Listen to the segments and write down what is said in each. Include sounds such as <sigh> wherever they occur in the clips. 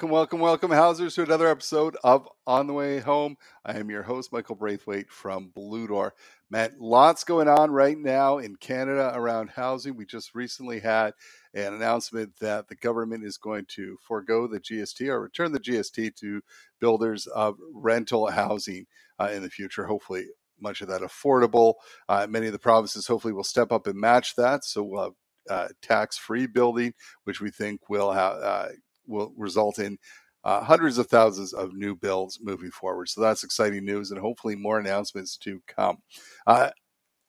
Welcome, welcome, welcome, Housers, to another episode of On the Way Home. I am your host, Michael Braithwaite from Blue Door. Matt, lots going on right now in Canada around housing. We just recently had an announcement that the government is going to forego the GST or return the GST to builders of rental housing uh, in the future. Hopefully, much of that affordable. Uh, many of the provinces hopefully will step up and match that. So we'll have uh, tax-free building, which we think will have uh, will result in uh, hundreds of thousands of new builds moving forward. So that's exciting news, and hopefully more announcements to come. Uh,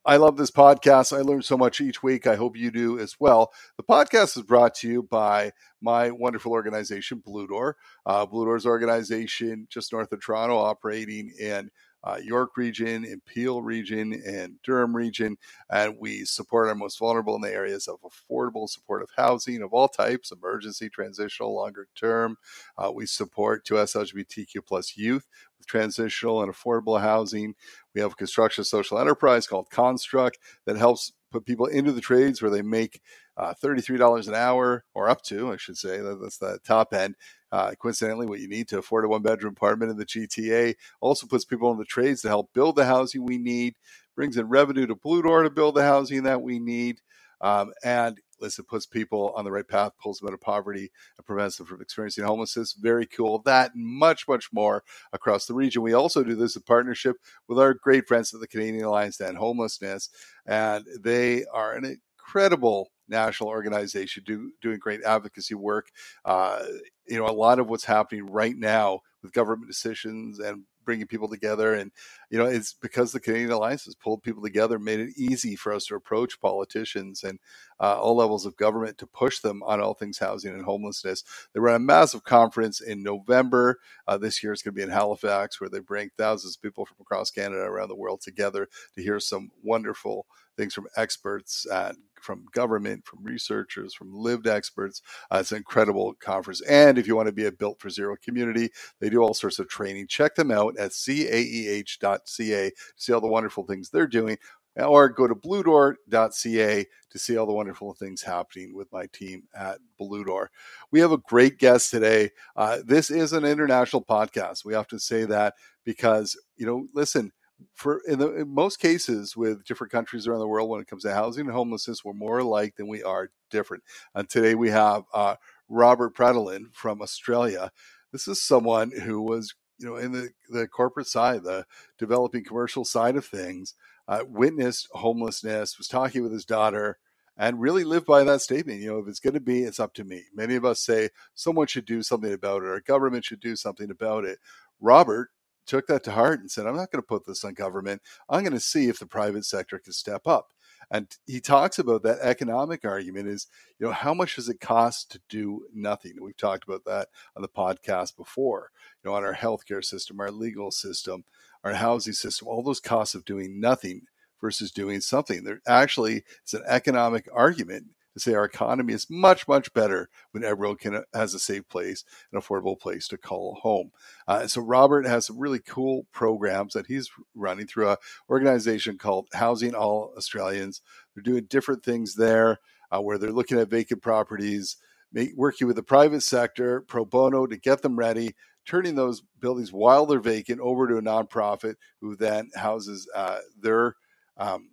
I love this podcast. I learn so much each week. I hope you do as well. The podcast is brought to you by my wonderful organization, Blue Door. Uh, Blue Door's organization just north of Toronto, operating in uh, York region, in Peel region, and Durham region. And we support our most vulnerable in the areas of affordable supportive housing of all types, emergency, transitional, longer term. Uh, we support 2S LGBTQ plus youth with transitional and affordable housing. We have a construction social enterprise called Construct that helps put people into the trades where they make uh, $33 an hour or up to, I should say, that's the top end. Uh, coincidentally, what you need to afford a one bedroom apartment in the GTA also puts people in the trades to help build the housing we need, brings in revenue to Blue Door to build the housing that we need. Um, and listen, puts people on the right path, pulls them out of poverty, and prevents them from experiencing homelessness. Very cool. That and much, much more across the region. We also do this in partnership with our great friends at the Canadian Alliance to End Homelessness, and they are an incredible national organization do, doing great advocacy work. Uh, you know, a lot of what's happening right now with government decisions and bringing people together. And, you know, it's because the Canadian Alliance has pulled people together, made it easy for us to approach politicians and uh, all levels of government to push them on all things housing and homelessness. They run a massive conference in November. Uh, this year it's going to be in Halifax, where they bring thousands of people from across Canada around the world together to hear some wonderful things from experts, uh, from government, from researchers, from lived experts. Uh, it's an incredible conference. And if you want to be a Built for Zero community, they do all sorts of training. Check them out at caeh.ca to see all the wonderful things they're doing. Or go to bluedoor.ca to see all the wonderful things happening with my team at Blue Door. We have a great guest today. Uh, this is an international podcast. We often say that because, you know, listen, for in, the, in most cases with different countries around the world when it comes to housing and homelessness we're more alike than we are different and today we have uh, robert Pradolin from australia this is someone who was you know in the, the corporate side the developing commercial side of things uh, witnessed homelessness was talking with his daughter and really live by that statement. You know, if it's going to be, it's up to me. Many of us say someone should do something about it, or government should do something about it. Robert took that to heart and said, I'm not going to put this on government. I'm going to see if the private sector can step up. And he talks about that economic argument is, you know, how much does it cost to do nothing? We've talked about that on the podcast before, you know, on our healthcare system, our legal system, our housing system, all those costs of doing nothing versus doing something. There actually is an economic argument to say our economy is much, much better when everyone can uh, has a safe place, an affordable place to call home. Uh, so Robert has some really cool programs that he's running through a organization called Housing All Australians. They're doing different things there uh, where they're looking at vacant properties, make, working with the private sector pro bono to get them ready, turning those buildings while they're vacant over to a nonprofit who then houses uh, their um,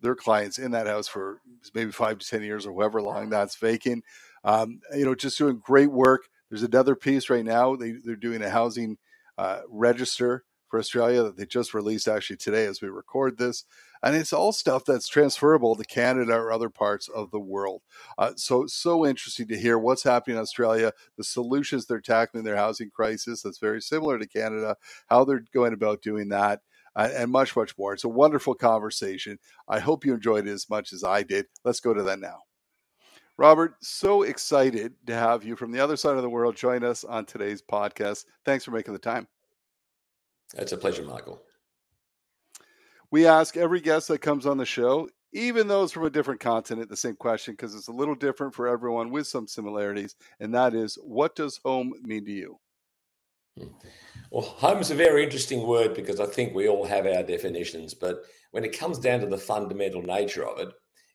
their clients in that house for maybe five to 10 years or however long that's vacant. Um, you know, just doing great work. There's another piece right now. They, they're doing a housing uh, register for Australia that they just released actually today as we record this. And it's all stuff that's transferable to Canada or other parts of the world. Uh, so, so interesting to hear what's happening in Australia, the solutions they're tackling their housing crisis that's very similar to Canada, how they're going about doing that and much, much more. It's a wonderful conversation. I hope you enjoyed it as much as I did. Let's go to that now. Robert, so excited to have you from the other side of the world join us on today's podcast. Thanks for making the time. It's a pleasure, Michael. We ask every guest that comes on the show, even those from a different continent, the same question because it's a little different for everyone with some similarities. And that is, what does home mean to you? Hmm. Well, home is a very interesting word because I think we all have our definitions. But when it comes down to the fundamental nature of it,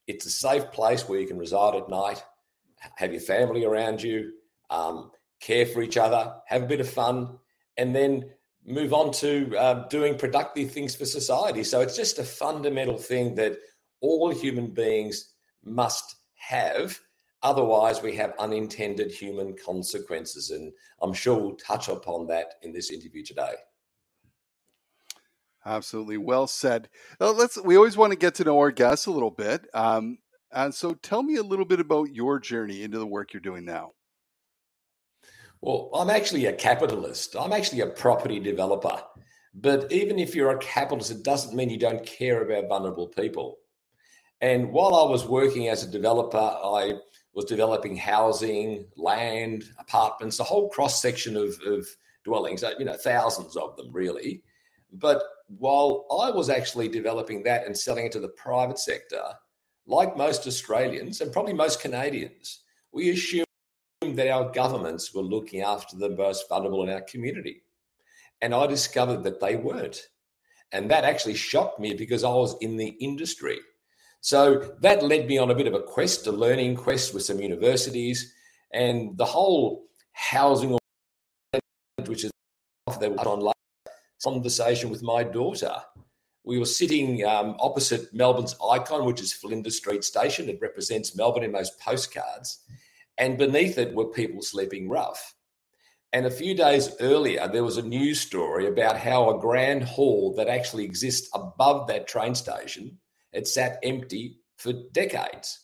it's a safe place where you can reside at night, have your family around you, um, care for each other, have a bit of fun, and then move on to uh, doing productive things for society. So it's just a fundamental thing that all human beings must have. Otherwise, we have unintended human consequences. And I'm sure we'll touch upon that in this interview today. Absolutely. Well said. let's, we always want to get to know our guests a little bit. Um, and so tell me a little bit about your journey into the work you're doing now. Well, I'm actually a capitalist. I'm actually a property developer. But even if you're a capitalist, it doesn't mean you don't care about vulnerable people. And while I was working as a developer, I was developing housing, land, apartments, a whole cross section of, of dwellings, uh, you know, thousands of them really. But while I was actually developing that and selling it to the private sector, like most Australians and probably most Canadians, we assumed that our governments were looking after the most vulnerable in our community. And I discovered that they weren't. And that actually shocked me because I was in the industry. So that led me on a bit of a quest, a learning quest with some universities. And the whole housing, which is online conversation with my daughter we were sitting um, opposite Melbourne's icon, which is Flinders Street Station. It represents Melbourne in most postcards. And beneath it were people sleeping rough. And a few days earlier, there was a news story about how a grand hall that actually exists above that train station had sat empty for decades.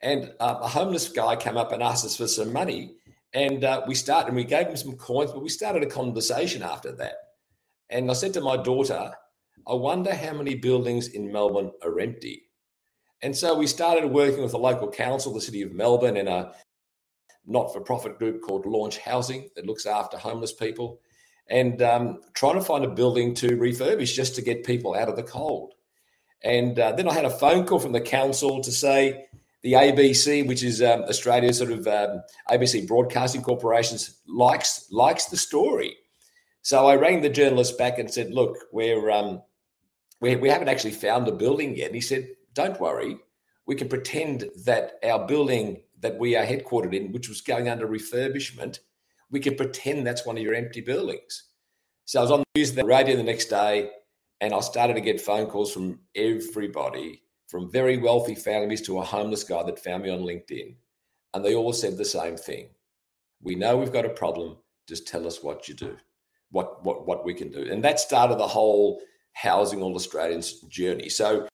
And uh, a homeless guy came up and asked us for some money. And uh, we started, and we gave him some coins, but we started a conversation after that. And I said to my daughter, I wonder how many buildings in Melbourne are empty. And so we started working with the local council, the City of Melbourne, and a not for profit group called Launch Housing that looks after homeless people, and um, trying to find a building to refurbish just to get people out of the cold. And uh, then I had a phone call from the council to say the ABC, which is um, Australia's sort of um, ABC Broadcasting Corporations, likes likes the story. So I rang the journalist back and said, "Look, we're um, we, we haven't actually found a building yet. And he said, Don't worry, we can pretend that our building that we are headquartered in, which was going under refurbishment, we can pretend that's one of your empty buildings. So I was on the news, the radio the next day, and I started to get phone calls from everybody, from very wealthy families to a homeless guy that found me on LinkedIn. And they all said the same thing. We know we've got a problem. Just tell us what you do, what what what we can do. And that started the whole housing all Australians journey. So,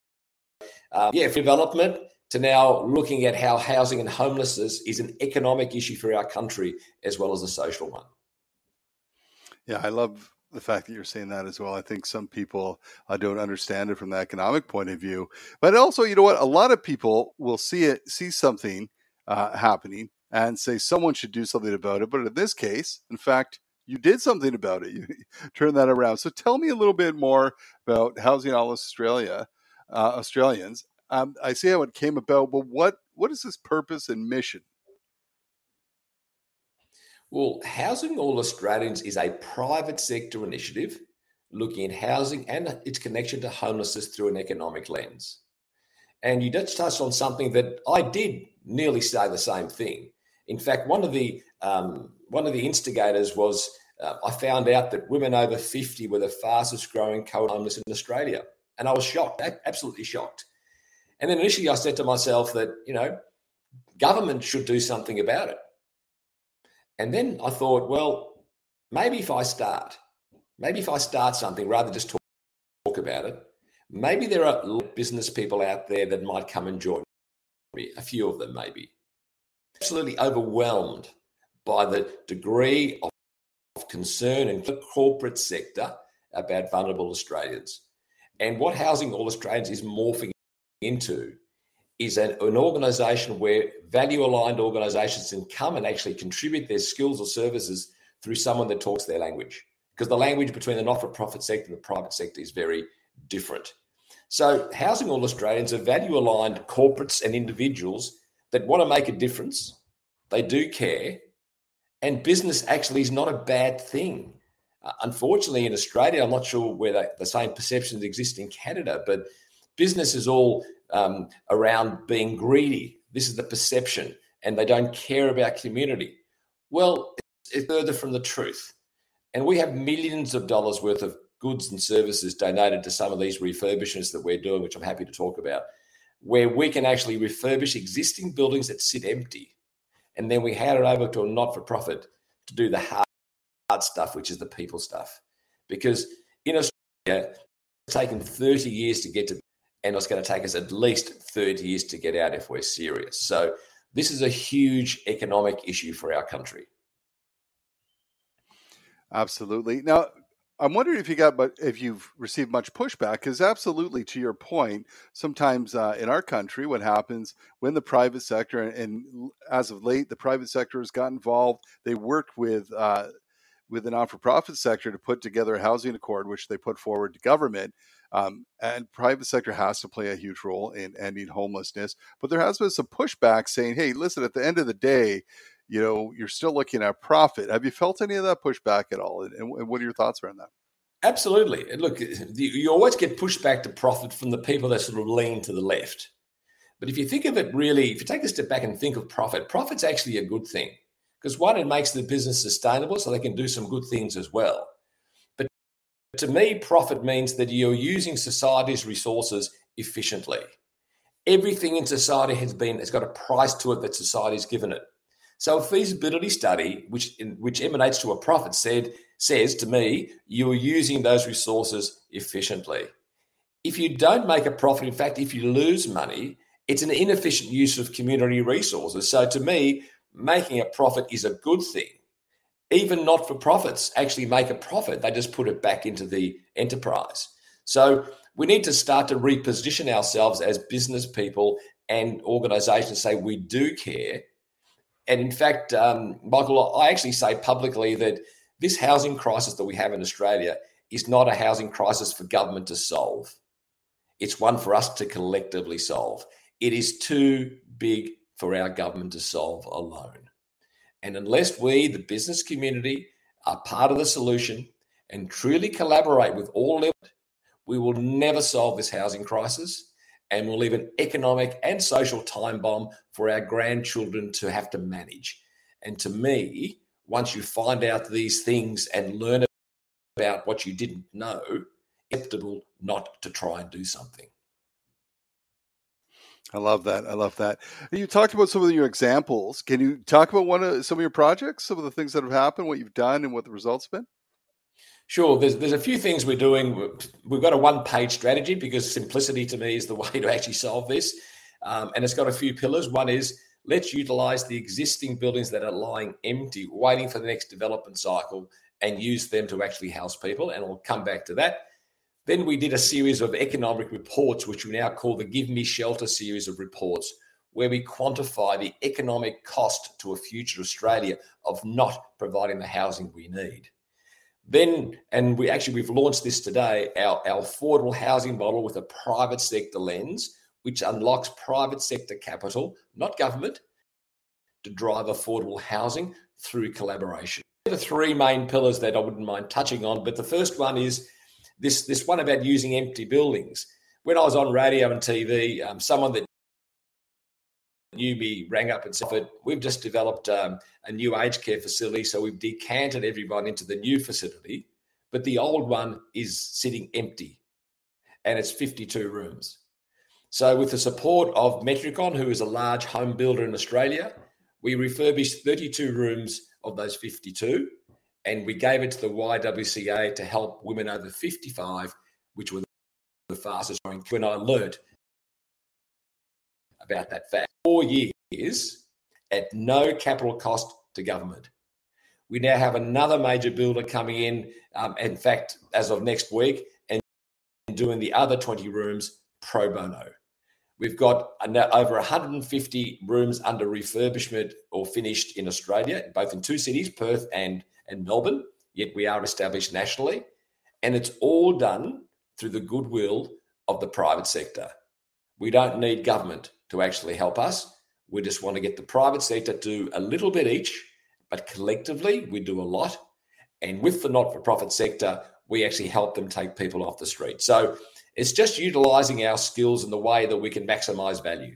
uh, yeah, development to now looking at how housing and homelessness is an economic issue for our country as well as a social one. Yeah, I love the fact that you're saying that as well. I think some people uh, don't understand it from the economic point of view, but also, you know what? A lot of people will see it, see something uh, happening, and say someone should do something about it. But in this case, in fact, you did something about it. <laughs> You turned that around. So tell me a little bit more about Housing All Australia, uh, Australians. Um, I see how it came about, but what what is this purpose and mission? Well, Housing All Australians is a private sector initiative looking at housing and its connection to homelessness through an economic lens. And you just touched on something that I did nearly say the same thing. In fact, one of the um, one of the instigators was uh, I found out that women over 50 were the fastest growing co-homeless in Australia. And I was shocked, absolutely shocked. And then initially I said to myself that, you know, government should do something about it. And then I thought, well, maybe if I start, maybe if I start something rather just talk, talk about it, maybe there are business people out there that might come and join me, a few of them maybe. Absolutely overwhelmed by the degree of concern in the corporate sector about vulnerable Australians. And what Housing All Australians is morphing into is an, an organisation where value aligned organisations can come and actually contribute their skills or services through someone that talks their language. Because the language between the not for profit sector and the private sector is very different. So, Housing All Australians are value aligned corporates and individuals that want to make a difference. They do care and business actually is not a bad thing. Uh, unfortunately, in Australia, I'm not sure whether the same perceptions exist in Canada, but business is all um, around being greedy. This is the perception, and they don't care about community. Well, it's further from the truth. And we have millions of dollars worth of goods and services donated to some of these refurbishments that we're doing, which I'm happy to talk about, where we can actually refurbish existing buildings that sit empty. And then we hand it over to a not for profit to do the hard stuff, which is the people stuff. Because in Australia, it's taken 30 years to get to, and it's going to take us at least 30 years to get out if we're serious. So this is a huge economic issue for our country. Absolutely. Now, I'm wondering if you got, but if you've received much pushback, because absolutely, to your point, sometimes uh, in our country, what happens when the private sector, and, and, as of late, the private sector has got involved. They worked with uh, with the non-for-profit sector to put together a housing accord, which they put forward to government. Um, and private sector has to play a huge role in ending homelessness. But there has been some pushback saying, "Hey, listen, at the end of the day, you know, you're still looking at profit." Have you felt any of that pushback at all? And, and what are your thoughts around that? Absolutely. Look, <laughs> you always get pushback to profit from the people that sort of lean to the left. But if you think of it really, if you take a step back and think of profit, profit's actually a good thing because one, it makes the business sustainable so they can do some good things as well. To me, profit means that you're using society's resources efficiently. Everything in society has been has got a price to it that society's given it. So a feasibility study, which which emanates to a profit, said says to me, you're using those resources efficiently. If you don't make a profit, in fact, if you lose money, it's an inefficient use of community resources. So to me, making a profit is a good thing. Even not for profits actually make a profit, they just put it back into the enterprise. So we need to start to reposition ourselves as business people and organizations say we do care. And in fact, um, Michael, I actually say publicly that this housing crisis that we have in Australia is not a housing crisis for government to solve. It's one for us to collectively solve. It is too big for our government to solve alone. And unless we, the business community, are part of the solution and truly collaborate with all levels, we will never solve this housing crisis and we'll leave an economic and social time bomb for our grandchildren to have to manage. And to me, once you find out these things and learn about what you didn't know, it's acceptable not to try and do something. I love that. I love that. You talked about some of your examples. Can you talk about one of some of your projects, some of the things that have happened, what you've done, and what the results been? Sure. There's there's a few things we're doing. We've got a one page strategy because simplicity to me is the <laughs> way to actually solve this, um, and it's got a few pillars. One is let's utilize the existing buildings that are lying empty, waiting for the next development cycle, and use them to actually house people. And I'll come back to that. Then we did a series of economic reports, which we now call the Give Me Shelter series of reports, where we quantify the economic cost to a future Australia of not providing the housing we need. Then, and we actually we've launched this today, our, our affordable housing model with a private sector lens, which unlocks private sector capital, not government, to drive affordable housing through collaboration. The three main pillars that I wouldn't mind touching on, but the first one is this this one about using empty buildings. When I was on radio and TV, um, someone that knew me rang up and said, "We've just developed um, a new aged care facility, so we've decanted everyone into the new facility, but the old one is sitting empty, and it's 52 rooms." So, with the support of Metricon, who is a large home builder in Australia, we refurbished 32 rooms of those 52 and we gave it to the YWCA to help women over 55, which were the fastest growing. When I learned about that fact, four years at no capital cost to government. We now have another major builder coming in, um, in fact, as of next week, and doing the other 20 rooms pro bono. We've got over 150 rooms under refurbishment or finished in Australia, both in two cities, Perth and and Melbourne, yet we are established nationally. And it's all done through the goodwill of the private sector. We don't need government to actually help us. We just want to get the private sector to do a little bit each, but collectively we do a lot. And with the not for profit sector, we actually help them take people off the street. So it's just utilizing our skills in the way that we can maximize value.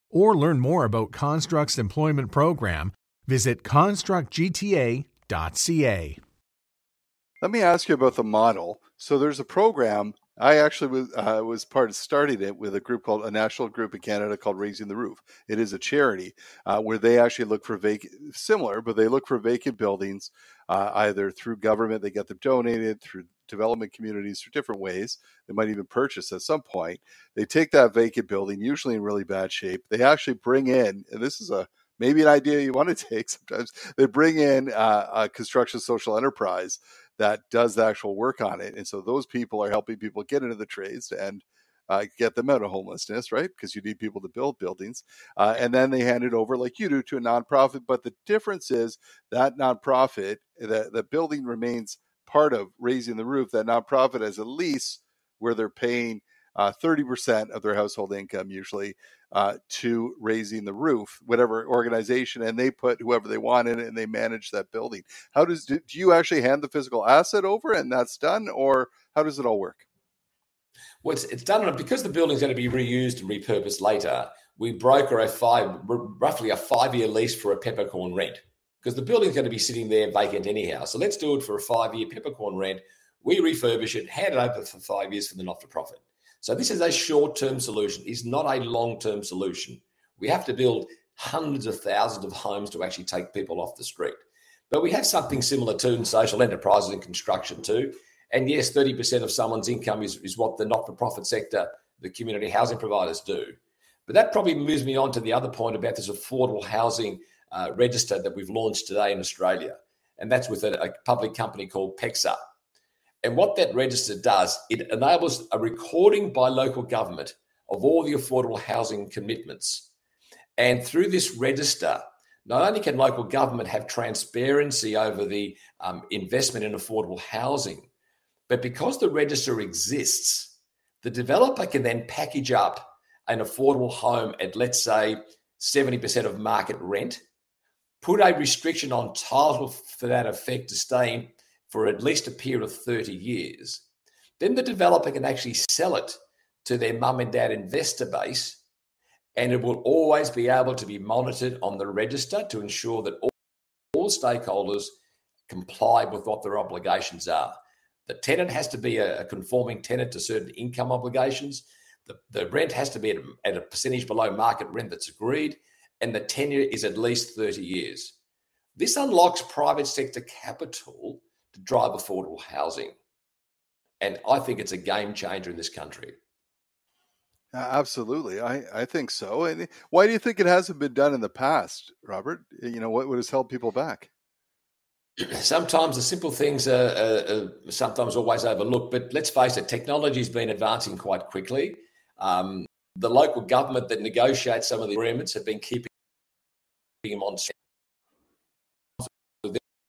or learn more about Construct's employment program, visit constructgta.ca. Let me ask you about the model. So there's a program. I actually was uh, was part of starting it with a group called a national group in Canada called Raising the Roof. It is a charity uh, where they actually look for vacant, similar, but they look for vacant buildings uh, either through government, they get them donated through development communities through different ways. They might even purchase at some point. They take that vacant building, usually in really bad shape. They actually bring in, and this is a maybe an idea you want to <laughs> take sometimes. They bring in uh, a construction social enterprise that does the actual work on it. And so those people are helping people get into the trades and uh, get them out of homelessness, right? Because you need people to build buildings. Uh, and then they hand it over, like you do, to a nonprofit. But the difference is that nonprofit, the, the building remains part of raising the roof. That nonprofit has a lease where they're paying uh, 30% of their household income usually uh, to raising the roof, whatever organization, and they put whoever they want in it and they manage that building. How does do, do you actually hand the physical asset over and that's done, or how does it all work? Well, it's, it's done because the building's going to be reused and repurposed later. We broker a five, roughly a five-year lease for a peppercorn rent because the building's going to be sitting there vacant anyhow. So let's do it for a five-year peppercorn rent. We refurbish it, hand it over for five years for the not-for-profit. So this is a short-term solution. It's not a long-term solution. We have to build hundreds of thousands of homes to actually take people off the street. But we have something similar to in social enterprises and construction too. And yes, 30% of someone's income is, is what the not-for-profit sector, the community housing providers do. But that probably moves me on to the other point about this affordable housing uh, register that we've launched today in Australia. And that's with a, a public company called PEXA. And what that register does, it enables a recording by local government of all the affordable housing commitments. And through this register, not only can local government have transparency over the um, investment in affordable housing, but because the register exists, the developer can then package up an affordable home at, let's say, 70% of market rent, put a restriction on title for that effect to stay for at least a period of 30 years, then the developer can actually sell it to their mum and dad investor base. And it will always be able to be monitored on the register to ensure that all, all stakeholders comply with what their obligations are. The tenant has to be a, a conforming tenant to certain income obligations. The, the rent has to be at, at a percentage below market rent that's agreed, and the tenure is at least 30 years. This unlocks private sector capital to drive affordable housing. And I think it's a game changer in this country. Absolutely. I, I think so. And why do you think it hasn't been done in the past, Robert? You know, what, what has held people back? <clears throat> Sometimes the simple things are, are, are, sometimes always overlooked. But let's face it, technology has been advancing quite quickly. Um, the local government that negotiates some of the agreements have been keeping them on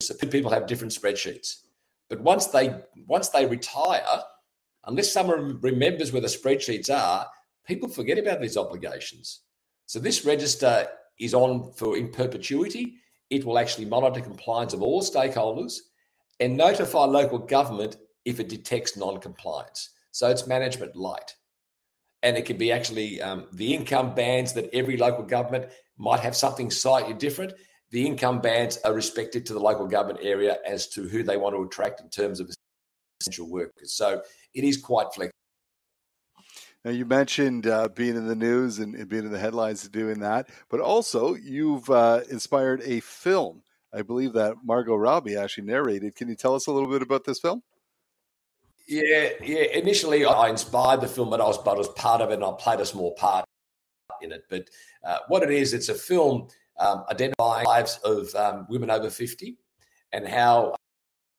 so people have different spreadsheets. But once they once they retire, unless someone remembers where the spreadsheets are, people forget about these obligations. So this register is on for in perpetuity. It will actually monitor compliance of all stakeholders and notify local government if it detects non-compliance. So it's management light. And it can be actually um, the income bands that every local government might have something slightly different the income bands are respected to the local government area as to who they want to attract in terms of essential workers. So it is quite flexible. Now, you mentioned uh, being in the news and, and, being in the headlines doing that, but also you've uh, inspired a film. I believe that Margot Robbie actually narrated. Can you tell us a little bit about this film? Yeah, yeah. Initially, I inspired the film, but I was, but I was part of it, and I played a small part in it. But uh, what it is, it's a film um, identifying lives of um, women over 50 and how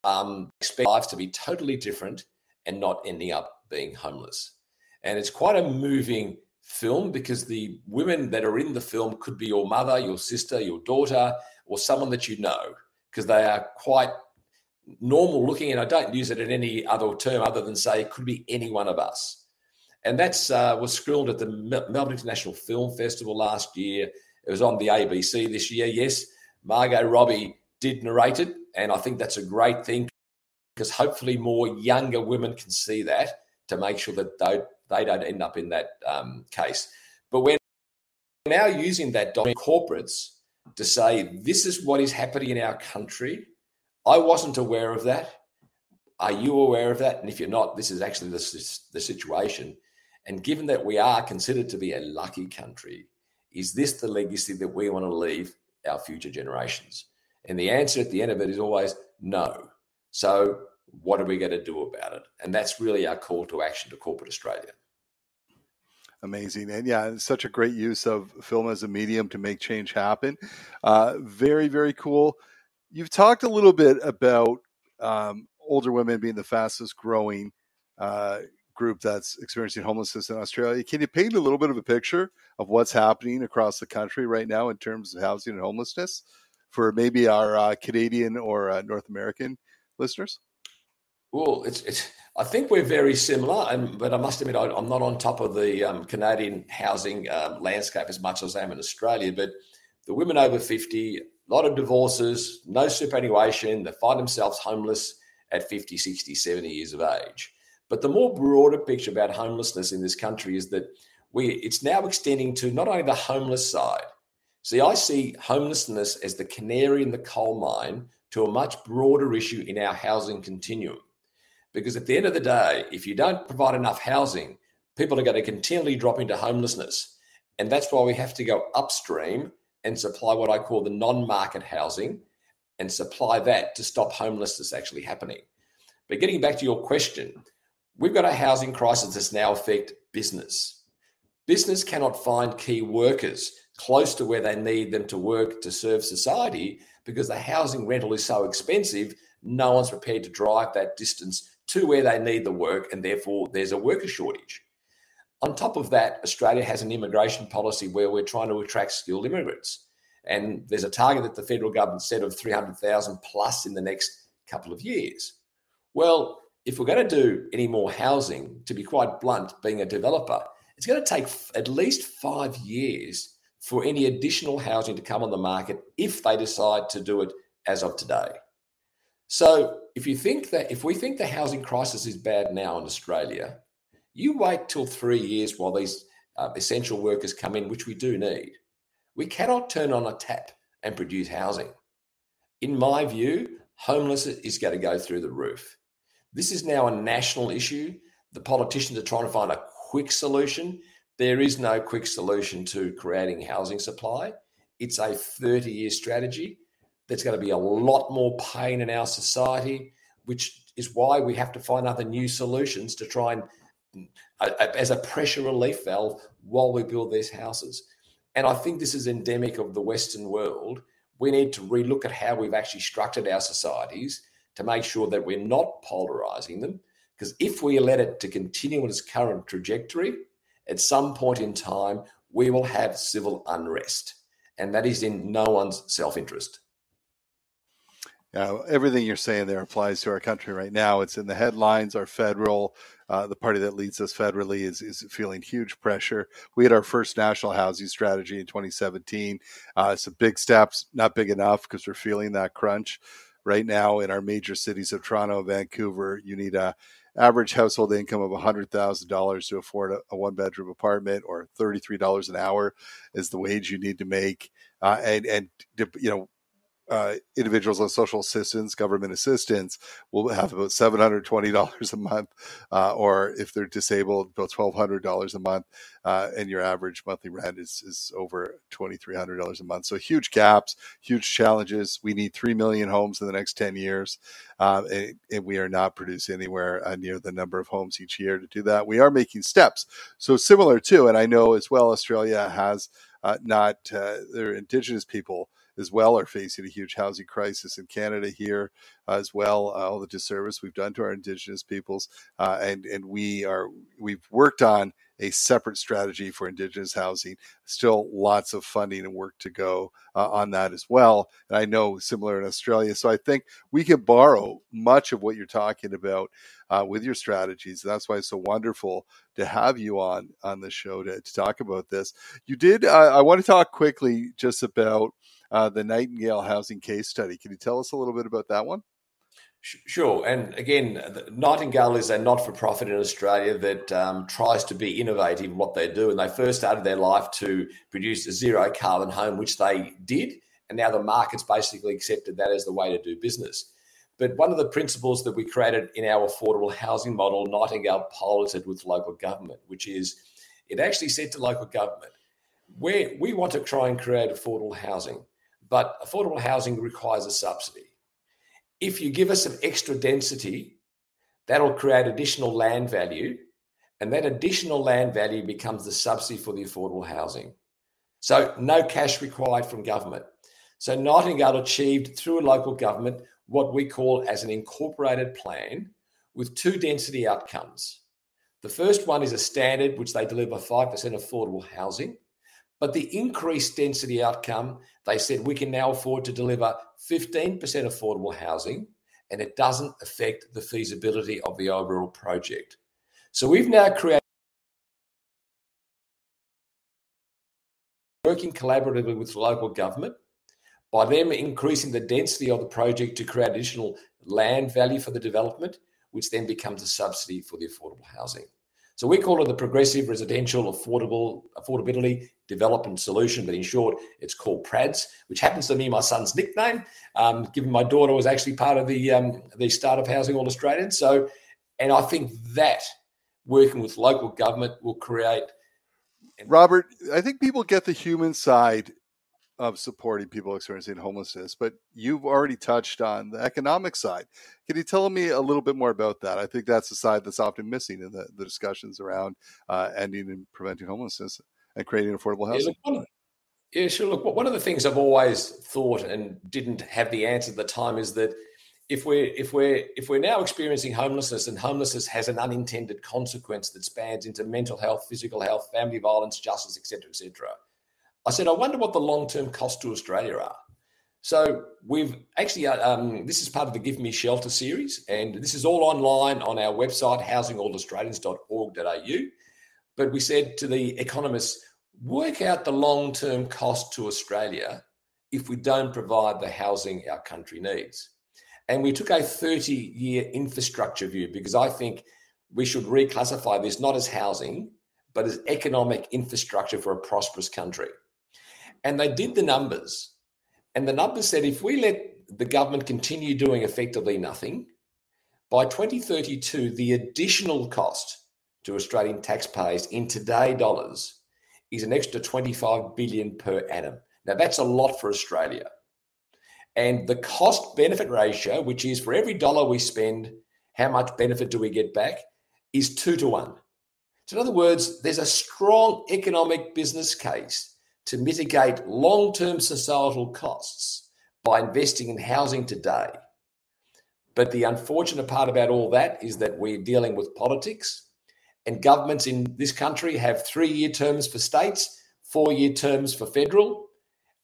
um, expect lives to be totally different and not ending up being homeless. And it's quite a moving film because the women that are in the film could be your mother, your sister, your daughter, or someone that you know because they are quite normal looking. And I don't use it in any other term other than say it could be any one of us. And that's uh, was screened at the Melbourne International Film Festival last year. It was on the ABC this year. Yes, Margot Robbie did narrate it, and I think that's a great thing because hopefully more younger women can see that to make sure that they, they don't end up in that um, case. But we're now using that dominant corporates to say this is what is happening in our country. I wasn't aware of that. Are you aware of that? And if you're not, this is actually the, the situation. And given that we are considered to be a lucky country, is this the legacy that we want to leave our future generations? And the answer at the end of it is always no. So, what are we going to do about it? And that's really our call to action to corporate Australia. Amazing. And yeah, such a great use of film as a medium to make change happen. Uh, very, very cool. You've talked a little bit about um, older women being the fastest growing uh, group that's experiencing homelessness in Australia. Can you paint a little bit of a picture of what's happening across the country right now in terms of housing and homelessness for maybe our uh, Canadian or uh, North American listeners? Well, it's, it's I think we're very similar, and but I must admit I, am not on top of the um, Canadian housing um, landscape as much as I am in Australia. But the women over 50, a lot of divorces, no superannuation, they find themselves homeless at 50, 60, 70 years of age. But the more broader picture about homelessness in this country is that we it's now extending to not only the homeless side. See, I see homelessness as the canary in the coal mine to a much broader issue in our housing continuum. Because at the end of the day, if you don't provide enough housing, people are going to continually drop into homelessness. And that's why we have to go upstream and supply what I call the non market housing and supply that to stop homelessness actually happening. But getting back to your question, We've got a housing crisis that's now affect business. Business cannot find key workers close to where they need them to work to serve society because the housing rental is so expensive. No one's prepared to drive that distance to where they need the work, and therefore there's a worker shortage. On top of that, Australia has an immigration policy where we're trying to attract skilled immigrants. And there's a target that the federal government set of 300,000 plus in the next couple of years. Well, if we're going to do any more housing, to be quite blunt, being a developer, it's going to take at least five years for any additional housing to come on the market if they decide to do it as of today. So if you think that if we think the housing crisis is bad now in Australia, you wait till three years while these uh, essential workers come in, which we do need. We cannot turn on a tap and produce housing. In my view, homelessness is going to go through the roof. This is now a national issue. The politicians are trying to find a quick solution. There is no quick solution to creating housing supply. It's a 30 year strategy. There's going to be a lot more pain in our society, which is why we have to find other new solutions to try and, uh, uh, as a pressure relief valve, while we build these houses. And I think this is endemic of the Western world. We need to relook at how we've actually structured our societies to make sure that we're not polarizing them. Because if we let it to continue on its current trajectory, at some point in time, we will have civil unrest. And that is in no one's self interest. Yeah, everything you're saying there applies to our country right now. It's in the headlines. Our federal, uh, the party that leads us federally, is is feeling huge pressure. We had our first national housing strategy in 2017. Uh, some big steps, not big enough because we're feeling that crunch right now in our major cities of Toronto Vancouver, you need a average household income of $100,000 to afford a, a one bedroom apartment or $33 an hour is the wage you need to make. Uh, and, and, you know, uh, individuals on social assistance, government assistance, will have about seven hundred twenty dollars a month, uh, or if they're disabled, about twelve hundred dollars a month, uh, and your average monthly rent is is over twenty three hundred dollars a month. So huge gaps, huge challenges. We need three million homes in the next ten years, uh, and, and, we are not producing anywhere uh, near the number of homes each year to do that. We are making steps. So similar to, and I know as well, Australia has uh, not their Indigenous people as well are facing a huge housing crisis in Canada here uh, as well. Uh, all the disservice we've done to our Indigenous peoples, uh, and and we are we've worked on a separate strategy for Indigenous housing. Still lots of funding and work to go uh, on that as well. And I know similar in Australia. So I think we can borrow much of what you're talking about uh, with your strategies. That's why it's so wonderful to have you on on the show to, to talk about this. You did. Uh, I want to talk quickly just about uh, the Nightingale Housing Case Study. Can you tell us a little bit about that one? Sure. And again, Nightingale is a not for profit in Australia that um, tries to be innovative in what they do. And they first started their life to produce a zero carbon home, which they did. And now the market's basically accepted that as the way to do business. But one of the principles that we created in our affordable housing model, Nightingale piloted with local government, which is it actually said to local government, we want to try and create affordable housing, but affordable housing requires a subsidy if you give us some extra density, that'll create additional land value. And that additional land value becomes the subsidy for the affordable housing. So, no cash required from government. So, Nightingale achieved through a local government what we call as an incorporated plan with two density outcomes. The first one is a standard, which they deliver 5% affordable housing. But the increased density outcome, they said we can now afford to deliver 15% affordable housing and it doesn't affect the feasibility of the overall project. So we've now created working collaboratively with local government by them increasing the density of the project to create additional land value for the development, which then becomes a subsidy for the affordable housing. So we call it the progressive residential affordable affordability development solution, but in short, it's called PRADS, which happens to be my son's nickname, um, given my daughter was actually part of the um, the start of Housing All Australian. So, and I think that working with local government will create. Robert, I think people get the human side of supporting people experiencing homelessness, but you've already touched on the economic side. Can you tell me a little bit more about that? I think that's the side that's often missing in the, the discussions around uh, ending and preventing homelessness and creating affordable housing. Yeah, look, yeah, sure. Look, one of the things I've always thought and didn't have the answer at the time is that if we're if we're if we're now experiencing homelessness and homelessness has an unintended consequence that spans into mental health, physical health, family violence, justice, etc., etc I said, I wonder what the long term costs to Australia are. So we've actually, uh, um, this is part of the Give Me Shelter series, and this is all online on our website, housingallaustralians.org.au. But we said to the economists, work out the long term cost to Australia if we don't provide the housing our country needs. And we took a 30 year infrastructure view because I think we should reclassify this not as housing, but as economic infrastructure for a prosperous country. And they did the numbers. And the numbers said if we let the government continue doing effectively nothing, by 2032, the additional cost to Australian taxpayers in today dollars is an extra 25 billion per annum. Now that's a lot for Australia. And the cost benefit ratio, which is for every dollar we spend, how much benefit do we get back, is two to one. So, in other words, there's a strong economic business case to mitigate long term societal costs by investing in housing today. But the unfortunate part about all that is that we're dealing with politics, and governments in this country have three year terms for states, four year terms for federal.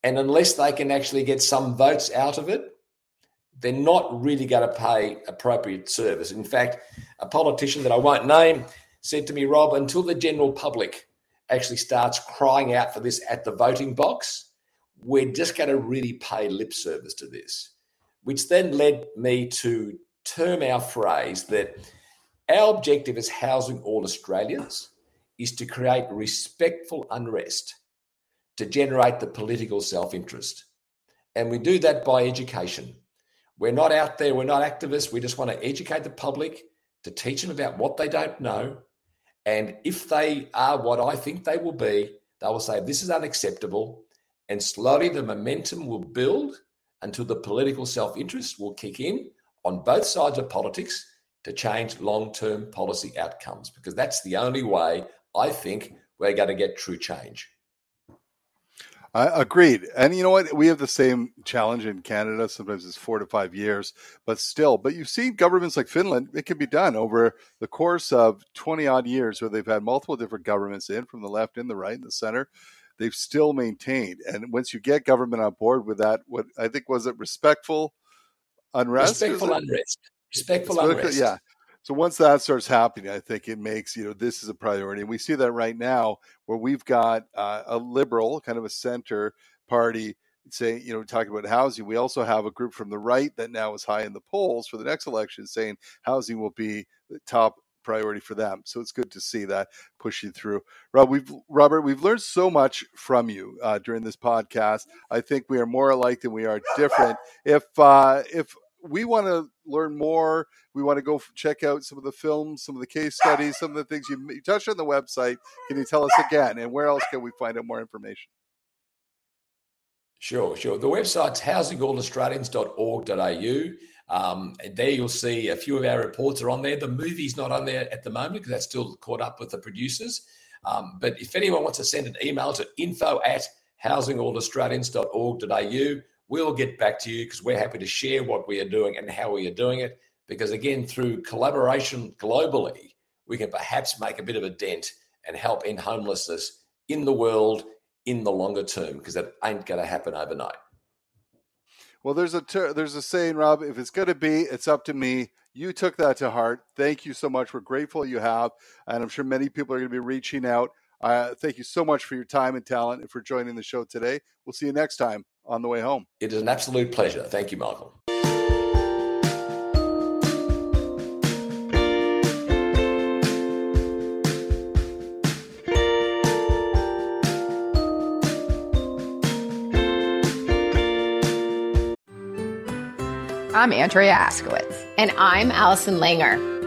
And unless they can actually get some votes out of it, they're not really going to pay appropriate service. In fact, a politician that I won't name said to me, Rob, until the general public actually starts crying out for this at the voting box, we're just going to really pay lip service to this. Which then led me to term our phrase that our objective as housing all Australians is to create respectful unrest to generate the political self interest. And we do that by education. We're not out there, we're not activists. We just want to educate the public to teach them about what they don't know and if they are what I think they will be, they will say, This is unacceptable. And slowly the momentum will build until the political self interest will kick in on both sides of politics to change long term policy outcomes, because that's the only way I think we're going to get true change. Uh, agreed. And you know what? We have the same challenge in Canada. Sometimes it's four to five years, but still. But you've seen governments like Finland, it can be done over the course of 20 odd years where they've had multiple different governments in from the left and the right and the center. They've still maintained. And once you get government on board with that, what I think was it respectful unrest? Respectful unrest. Respectful unrest. Yeah. So once that starts happening, I think it makes you know this is a priority, and we see that right now where we've got uh, a liberal kind of a center party saying you know talking about housing. We also have a group from the right that now is high in the polls for the next election, saying housing will be the top priority for them. So it's good to see that pushing through. Rob, we've Robert, we've learned so much from you uh, during this podcast. I think we are more alike than we are different. If uh, if we want to learn more. We want to go check out some of the films, some of the case studies, some of the things you, you touched on the website. Can you tell us again? And where else can we find out more information? Sure, sure. The website's housingallaustralians.org.au. Um, and there you'll see a few of our reports are on there. The movie's not on there at the moment because that's still caught up with the producers. Um, but if anyone wants to send an email to info at housingallaustralians.org.au, we'll get back to you because we're happy to share what we are doing and how we are doing it. Because again, through collaboration globally, we can perhaps make a bit of a dent and help end homelessness in the world in the longer term because that ain't going to happen overnight. Well, there's a ter- there's a saying, Rob. If it's going to be, it's up to me. You took that to heart. Thank you so much. We're grateful you have, and I'm sure many people are going to be reaching out. Uh, thank you so much for your time and talent and for joining the show today. We'll see you next time on the way home. It is an absolute pleasure. Thank you, Michael. I'm Andrea Askowitz. And I'm Allison Langer.